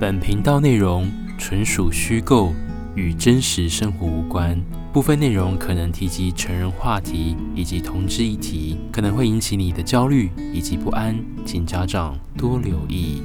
本频道内容纯属虚构，与真实生活无关。部分内容可能提及成人话题以及同志议题，可能会引起你的焦虑以及不安，请家长多留意。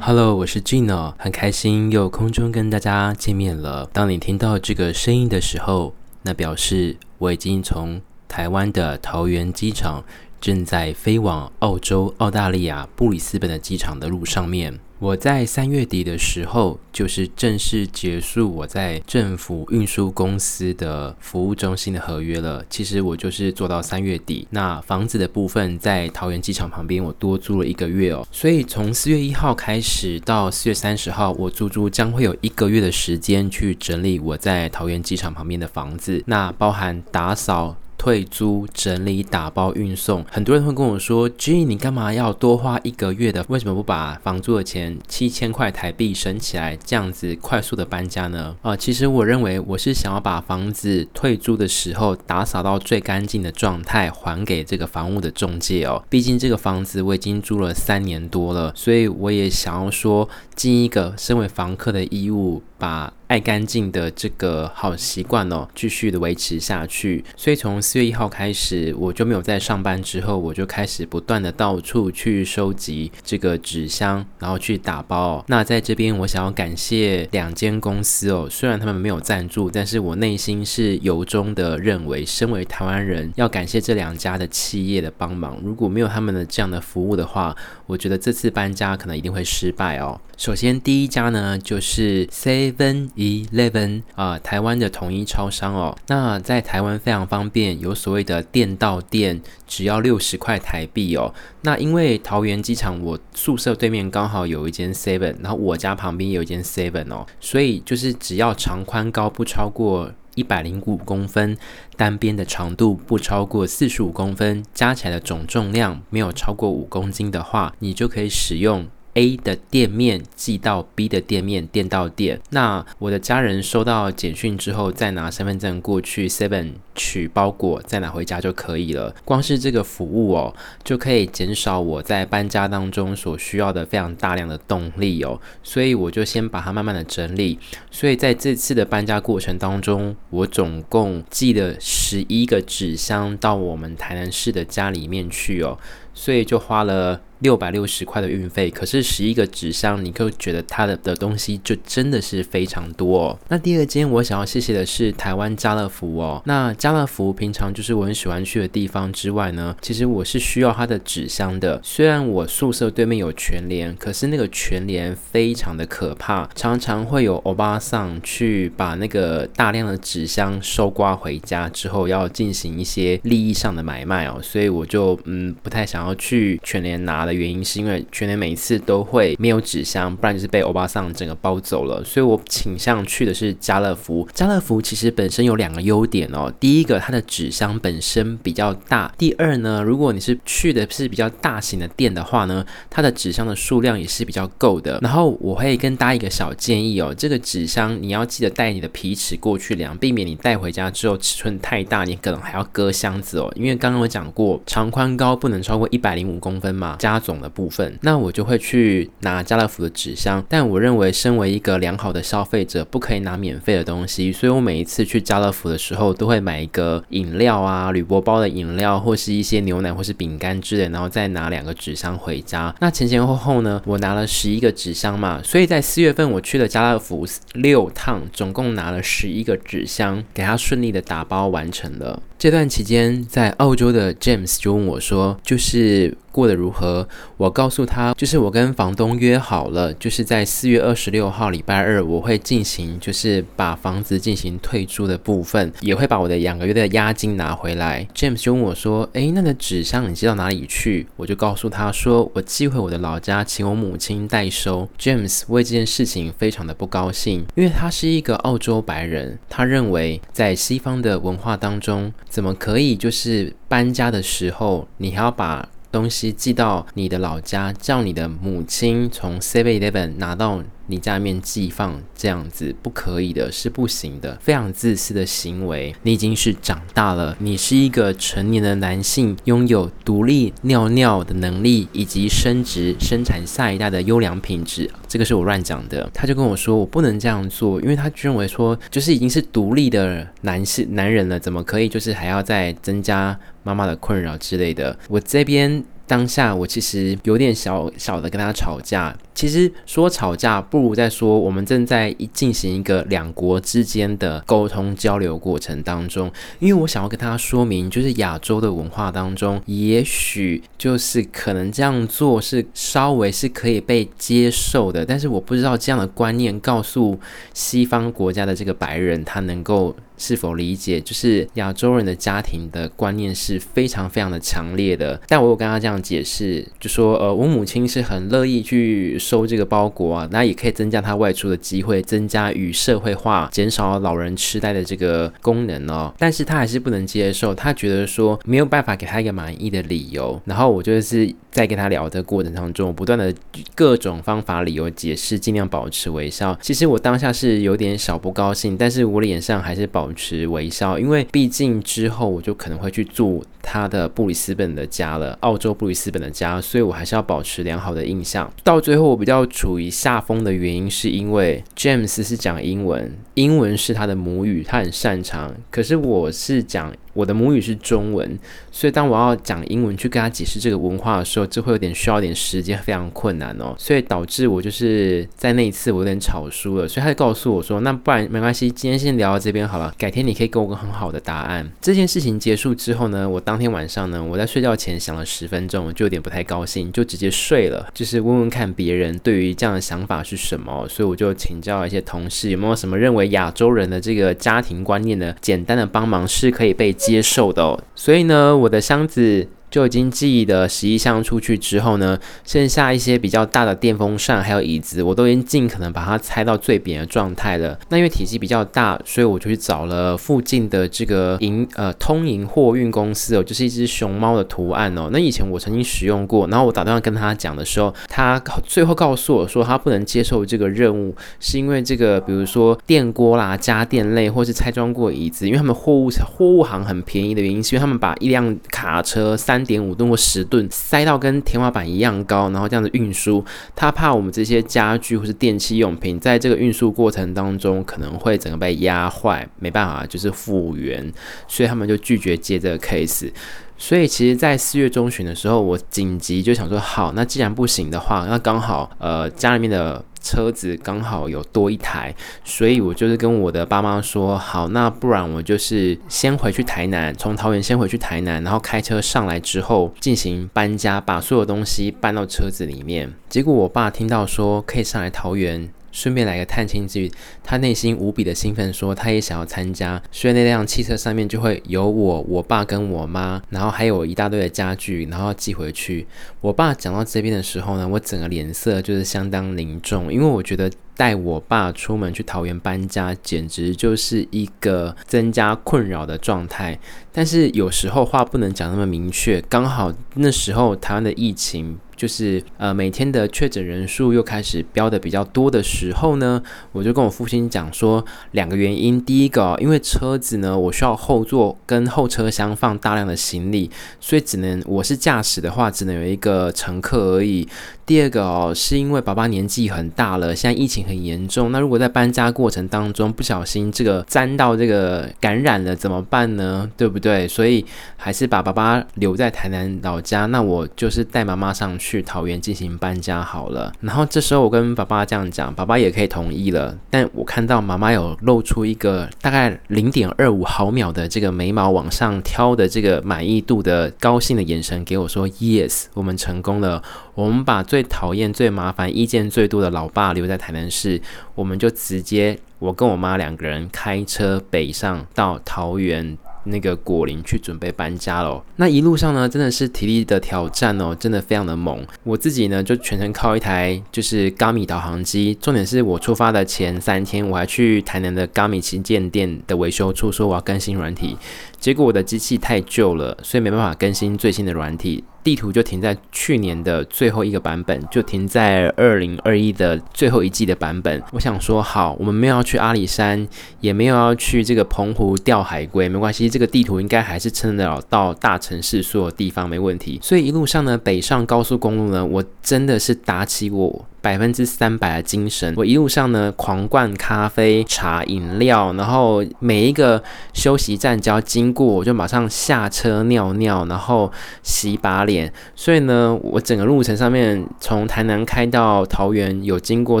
Hello，我是 Gino，很开心又空中跟大家见面了。当你听到这个声音的时候，那表示我已经从台湾的桃园机场。正在飞往澳洲、澳大利亚布里斯本的机场的路上面，我在三月底的时候，就是正式结束我在政府运输公司的服务中心的合约了。其实我就是做到三月底。那房子的部分在桃园机场旁边，我多租了一个月哦。所以从四月一号开始到四月三十号，我足足将会有一个月的时间去整理我在桃园机场旁边的房子，那包含打扫。退租、整理、打包、运送，很多人会跟我说：“G，你干嘛要多花一个月的？为什么不把房租的钱七千块台币省起来，这样子快速的搬家呢？”啊、其实我认为我是想要把房子退租的时候打扫到最干净的状态，还给这个房屋的中介哦。毕竟这个房子我已经租了三年多了，所以我也想要说尽一个身为房客的义务。把爱干净的这个好习惯哦，继续的维持下去。所以从四月一号开始，我就没有在上班之后，我就开始不断的到处去收集这个纸箱，然后去打包。那在这边，我想要感谢两间公司哦，虽然他们没有赞助，但是我内心是由衷的认为，身为台湾人，要感谢这两家的企业的帮忙。如果没有他们的这样的服务的话，我觉得这次搬家可能一定会失败哦。首先第一家呢，就是 C Seven Eleven 啊，台湾的统一超商哦。那在台湾非常方便，有所谓的店到店，只要六十块台币哦。那因为桃园机场，我宿舍对面刚好有一间 Seven，然后我家旁边有一间 Seven 哦，所以就是只要长宽高不超过一百零五公分，单边的长度不超过四十五公分，加起来的总重量没有超过五公斤的话，你就可以使用。A 的店面寄到 B 的店面，店到店。那我的家人收到简讯之后，再拿身份证过去 Seven 取包裹，再拿回家就可以了。光是这个服务哦，就可以减少我在搬家当中所需要的非常大量的动力哦。所以我就先把它慢慢的整理。所以在这次的搬家过程当中，我总共寄了十一个纸箱到我们台南市的家里面去哦。所以就花了六百六十块的运费，可是十一个纸箱，你就觉得它的的东西就真的是非常多哦。那第二间我想要谢谢的是台湾家乐福哦。那家乐福平常就是我很喜欢去的地方之外呢，其实我是需要它的纸箱的。虽然我宿舍对面有全联，可是那个全联非常的可怕，常常会有欧巴桑去把那个大量的纸箱收刮回家之后，要进行一些利益上的买卖哦。所以我就嗯不太想要。去全联拿的原因是因为全联每次都会没有纸箱，不然就是被欧巴桑整个包走了，所以我倾向去的是家乐福。家乐福其实本身有两个优点哦，第一一个它的纸箱本身比较大，第二呢，如果你是去的是比较大型的店的话呢，它的纸箱的数量也是比较够的。然后我会跟大家一个小建议哦，这个纸箱你要记得带你的皮尺过去量，避免你带回家之后尺寸太大，你可能还要割箱子哦，因为刚刚我讲过长宽高不能超过一。一百零五公分嘛，加总的部分，那我就会去拿家乐福的纸箱。但我认为，身为一个良好的消费者，不可以拿免费的东西，所以我每一次去家乐福的时候，都会买个饮料啊，铝箔包的饮料，或是一些牛奶或是饼干之类，然后再拿两个纸箱回家。那前前后后呢，我拿了十一个纸箱嘛，所以在四月份我去了家乐福六趟，总共拿了十一个纸箱，给他顺利的打包完成了。这段期间，在澳洲的 James 就问我说：“就是。”过得如何？我告诉他，就是我跟房东约好了，就是在四月二十六号礼拜二，我会进行，就是把房子进行退租的部分，也会把我的两个月的押金拿回来。James 就问我说：“诶，那个纸箱你寄到哪里去？”我就告诉他说：“我寄回我的老家，请我母亲代收。”James 为这件事情非常的不高兴，因为他是一个澳洲白人，他认为在西方的文化当中，怎么可以就是搬家的时候，你还要把东西寄到你的老家，叫你的母亲从 Seven Eleven 拿到你家里面寄放这样子，不可以的，是不行的，非常自私的行为。你已经是长大了，你是一个成年的男性，拥有独立尿尿的能力，以及生殖、生产下一代的优良品质。这个是我乱讲的。他就跟我说，我不能这样做，因为他认为说，就是已经是独立的男性男人了，怎么可以就是还要再增加妈妈的困扰之类的？我这边。当下我其实有点小小的跟他吵架。其实说吵架不如在说我们正在进行一个两国之间的沟通交流过程当中。因为我想要跟他说明，就是亚洲的文化当中，也许就是可能这样做是稍微是可以被接受的。但是我不知道这样的观念告诉西方国家的这个白人，他能够是否理解？就是亚洲人的家庭的观念是非常非常的强烈的。但我有跟他这样解释，就说呃，我母亲是很乐意去收这个包裹啊，那也可以增加他外出的机会，增加与社会化，减少老人痴呆的这个功能哦。但是他还是不能接受，他觉得说没有办法给他一个满意的理由。然后我就是在跟他聊的过程当中，不断的各种方法理由解释，尽量保持微笑。其实我当下是有点小不高兴，但是我脸上还是保。持微笑，因为毕竟之后我就可能会去住他的布里斯本的家了，澳洲布里斯本的家，所以我还是要保持良好的印象。到最后比较处于下风的原因，是因为 James 是讲英文，英文是他的母语，他很擅长，可是我是讲。我的母语是中文，所以当我要讲英文去跟他解释这个文化的时候，就会有点需要点时间，非常困难哦。所以导致我就是在那一次我有点吵输了，所以他就告诉我说：“那不然没关系，今天先聊到这边好了，改天你可以给我个很好的答案。”这件事情结束之后呢，我当天晚上呢，我在睡觉前想了十分钟，我就有点不太高兴，就直接睡了。就是问问看别人对于这样的想法是什么，所以我就请教一些同事有没有什么认为亚洲人的这个家庭观念的简单的帮忙是可以被。接受的，所以呢，我的箱子。就已经寄的十一箱出去之后呢，剩下一些比较大的电风扇还有椅子，我都已经尽可能把它拆到最扁的状态了。那因为体积比较大，所以我就去找了附近的这个营呃通营货运公司哦，就是一只熊猫的图案哦。那以前我曾经使用过，然后我打电话跟他讲的时候，他最后告诉我说他不能接受这个任务，是因为这个比如说电锅啦、家电类或是拆装过椅子，因为他们货物货物行很便宜的原因，是因为他们把一辆卡车三。三点五吨或十吨塞到跟天花板一样高，然后这样子运输，他怕我们这些家具或是电器用品在这个运输过程当中可能会整个被压坏，没办法就是复原，所以他们就拒绝接这个 case。所以其实，在四月中旬的时候，我紧急就想说，好，那既然不行的话，那刚好呃家里面的。车子刚好有多一台，所以我就是跟我的爸妈说，好，那不然我就是先回去台南，从桃园先回去台南，然后开车上来之后进行搬家，把所有东西搬到车子里面。结果我爸听到说可以上来桃园。顺便来个探亲之旅，他内心无比的兴奋，说他也想要参加。所以那辆汽车上面就会有我、我爸跟我妈，然后还有一大堆的家具，然后寄回去。我爸讲到这边的时候呢，我整个脸色就是相当凝重，因为我觉得带我爸出门去桃园搬家，简直就是一个增加困扰的状态。但是有时候话不能讲那么明确，刚好那时候台湾的疫情。就是呃，每天的确诊人数又开始飙的比较多的时候呢，我就跟我父亲讲说两个原因。第一个哦，因为车子呢，我需要后座跟后车厢放大量的行李，所以只能我是驾驶的话，只能有一个乘客而已。第二个哦，是因为爸爸年纪很大了，现在疫情很严重。那如果在搬家过程当中不小心这个沾到这个感染了怎么办呢？对不对？所以还是把爸爸留在台南老家。那我就是带妈妈上去去桃园进行搬家好了。然后这时候我跟爸爸这样讲，爸爸也可以同意了。但我看到妈妈有露出一个大概零点二五毫秒的这个眉毛往上挑的这个满意度的高兴的眼神，给我说：“Yes，我们成功了。”我们把最讨厌、最麻烦、意见最多的老爸留在台南市，我们就直接我跟我妈两个人开车北上到桃园那个果林去准备搬家喽。那一路上呢，真的是体力的挑战哦，真的非常的猛。我自己呢，就全程靠一台就是 Garmin 导航机。重点是我出发的前三天，我还去台南的 Gami 旗舰店的维修处说我要更新软体，结果我的机器太旧了，所以没办法更新最新的软体。地图就停在去年的最后一个版本，就停在二零二一的最后一季的版本。我想说，好，我们没有要去阿里山，也没有要去这个澎湖钓海龟，没关系，这个地图应该还是撑得了到大城市所有地方，没问题。所以一路上呢，北上高速公路呢，我真的是打起我。百分之三百的精神，我一路上呢狂灌咖啡、茶、饮料，然后每一个休息站只要经过，我就马上下车尿尿，然后洗把脸。所以呢，我整个路程上面，从台南开到桃园，有经过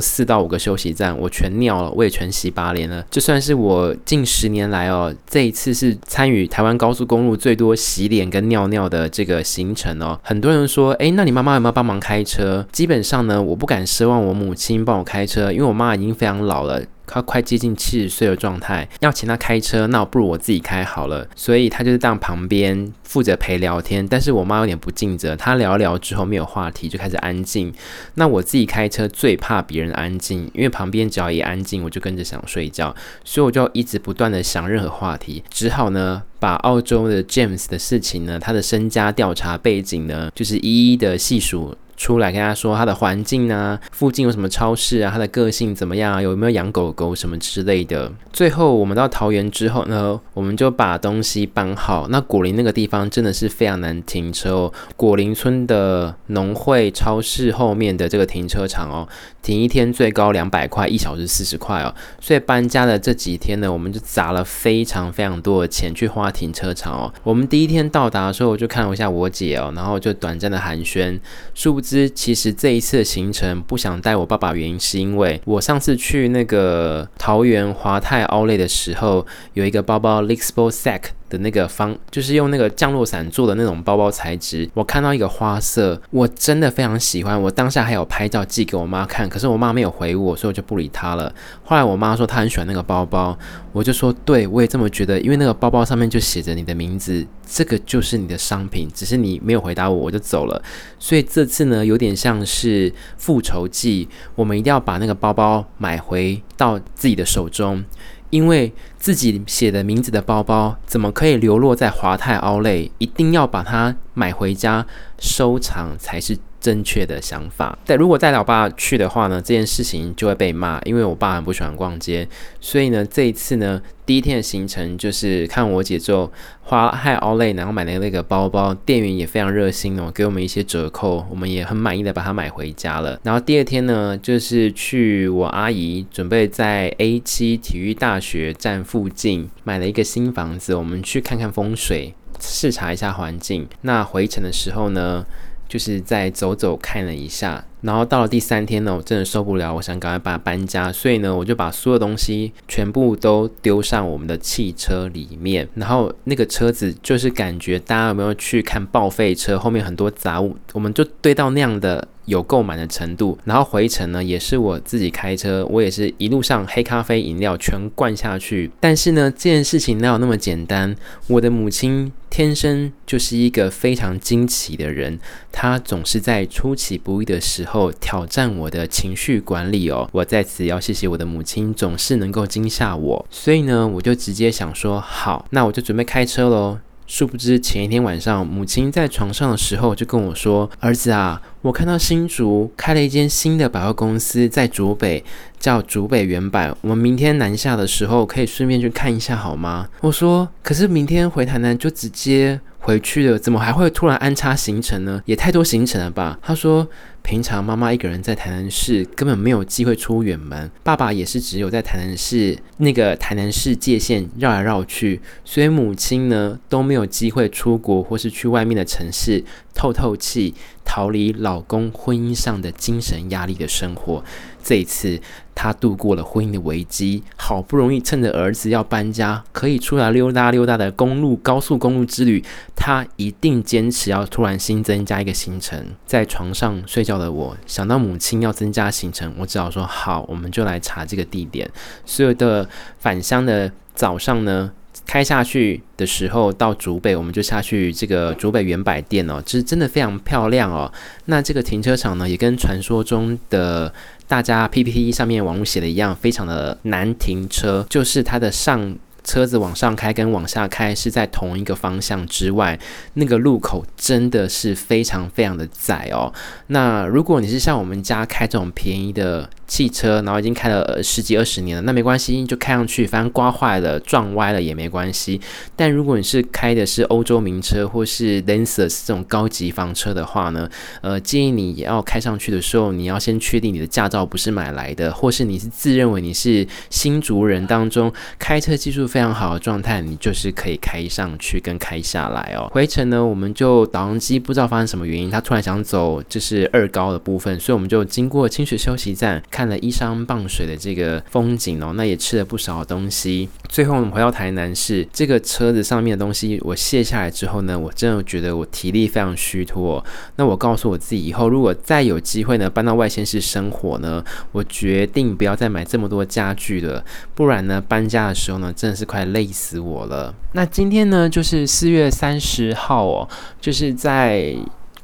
四到五个休息站，我全尿了，我也全洗把脸了。就算是我近十年来哦，这一次是参与台湾高速公路最多洗脸跟尿尿的这个行程哦。很多人说，诶，那你妈妈有没有帮忙开车？车基本上呢，我不敢。奢望我母亲帮我开车，因为我妈已经非常老了，她快接近七十岁的状态，要请她开车，那我不如我自己开好了。所以她就是当旁边负责陪聊天，但是我妈有点不尽责，她聊聊之后没有话题，就开始安静。那我自己开车最怕别人安静，因为旁边只要一安静，我就跟着想睡觉，所以我就一直不断的想任何话题，只好呢把澳洲的 James 的事情呢，他的身家调查背景呢，就是一一的细数。出来跟他说他的环境啊，附近有什么超市啊，他的个性怎么样啊，有没有养狗狗什么之类的。最后我们到桃园之后呢，我们就把东西搬好。那果林那个地方真的是非常难停车哦，果林村的农会超市后面的这个停车场哦，停一天最高两百块，一小时四十块哦。所以搬家的这几天呢，我们就砸了非常非常多的钱去花停车场哦。我们第一天到达的时候，我就看了一下我姐哦，然后就短暂的寒暄，殊不知其实这一次的行程不想带我爸爸，原因是因为我上次去那个桃园华泰奥莱的时候，有一个包包 Lixpo Sack。的那个方就是用那个降落伞做的那种包包材质，我看到一个花色，我真的非常喜欢。我当下还有拍照寄给我妈看，可是我妈没有回我，所以我就不理她了。后来我妈说她很喜欢那个包包，我就说对，我也这么觉得，因为那个包包上面就写着你的名字，这个就是你的商品，只是你没有回答我，我就走了。所以这次呢，有点像是复仇记，我们一定要把那个包包买回到自己的手中。因为自己写的名字的包包怎么可以流落在华泰奥莱？一定要把它买回家收藏才是正确的想法。但如果带老爸去的话呢，这件事情就会被骂，因为我爸很不喜欢逛街。所以呢，这一次呢，第一天的行程就是看我姐做华泰奥莱，然后买了那个包包，店员也非常热心哦，给我们一些折扣，我们也很满意的把它买回家了。然后第二天呢，就是去我阿姨准备在 A 七体育大学站附近买了一个新房子，我们去看看风水，视察一下环境。那回程的时候呢，就是再走走看了一下，然后到了第三天呢，我真的受不了，我想赶快把它搬家，所以呢，我就把所有东西全部都丢上我们的汽车里面，然后那个车子就是感觉大家有没有去看报废车，后面很多杂物，我们就堆到那样的。有够满的程度，然后回程呢也是我自己开车，我也是一路上黑咖啡饮料全灌下去。但是呢，这件事情哪有那么简单？我的母亲天生就是一个非常惊奇的人，她总是在出其不意的时候挑战我的情绪管理哦。我在此要谢谢我的母亲，总是能够惊吓我。所以呢，我就直接想说，好，那我就准备开车喽。殊不知前一天晚上，母亲在床上的时候就跟我说：“儿子啊。”我看到新竹开了一间新的百货公司，在竹北，叫竹北远百。我们明天南下的时候可以顺便去看一下，好吗？我说，可是明天回台南就直接回去了，怎么还会突然安插行程呢？也太多行程了吧？他说，平常妈妈一个人在台南市，根本没有机会出远门，爸爸也是只有在台南市那个台南市界线绕来绕去，所以母亲呢都没有机会出国或是去外面的城市透透气。逃离老公婚姻上的精神压力的生活，这一次他度过了婚姻的危机，好不容易趁着儿子要搬家，可以出来溜达溜达的公路高速公路之旅，他一定坚持要突然新增加一个行程。在床上睡觉的我，想到母亲要增加行程，我只好说好，我们就来查这个地点。所有的返乡的早上呢，开下去的时候，到竹北，我们就下去这个竹北远百店哦，其实真的非常漂亮哦。那这个停车场呢，也跟传说中的大家 PPT 上面网络写的一样，非常的难停车，就是它的上车子往上开跟往下开是在同一个方向之外，那个路口真的是非常非常的窄哦。那如果你是像我们家开这种便宜的汽车，然后已经开了十几二十年了，那没关系，就开上去，反正刮坏了、撞歪了也没关系。但如果你是开的是欧洲名车或是 Lexus 这种高级房车的话呢，呃，建议你也要开上去的时候，你要先确定你的驾照不是买来的，或是你是自认为你是新竹人当中开车技术非常好的状态，你就是可以开上去跟开下来哦。回程呢，我们就导航机不知道发生什么原因，它突然想走就是二高的部分，所以我们就经过清水休息站。看了依山傍水的这个风景哦，那也吃了不少东西。最后我们回到台南市，这个车子上面的东西我卸下来之后呢，我真的觉得我体力非常虚脱。那我告诉我自己，以后如果再有机会呢，搬到外县市生活呢，我决定不要再买这么多家具了，不然呢，搬家的时候呢，真的是快累死我了。那今天呢，就是四月三十号哦，就是在。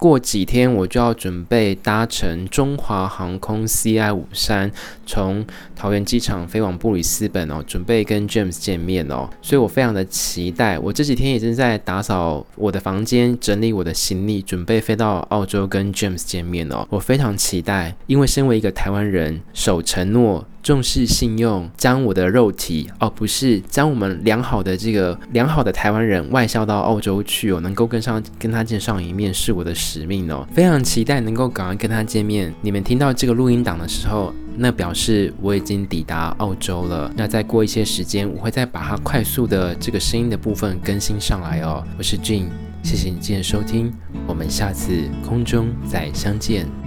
过几天我就要准备搭乘中华航空 CI 五三，从桃园机场飞往布里斯本哦，准备跟 James 见面哦，所以我非常的期待。我这几天也正在打扫我的房间，整理我的行李，准备飞到澳洲跟 James 见面哦。我非常期待，因为身为一个台湾人，守承诺。重视信用，将我的肉体哦，不是将我们良好的这个良好的台湾人外销到澳洲去哦，能够跟上跟他见上一面是我的使命哦，非常期待能够赶快跟他见面。你们听到这个录音档的时候，那表示我已经抵达澳洲了。那再过一些时间，我会再把它快速的这个声音的部分更新上来哦。我是俊谢谢你今天收听，我们下次空中再相见。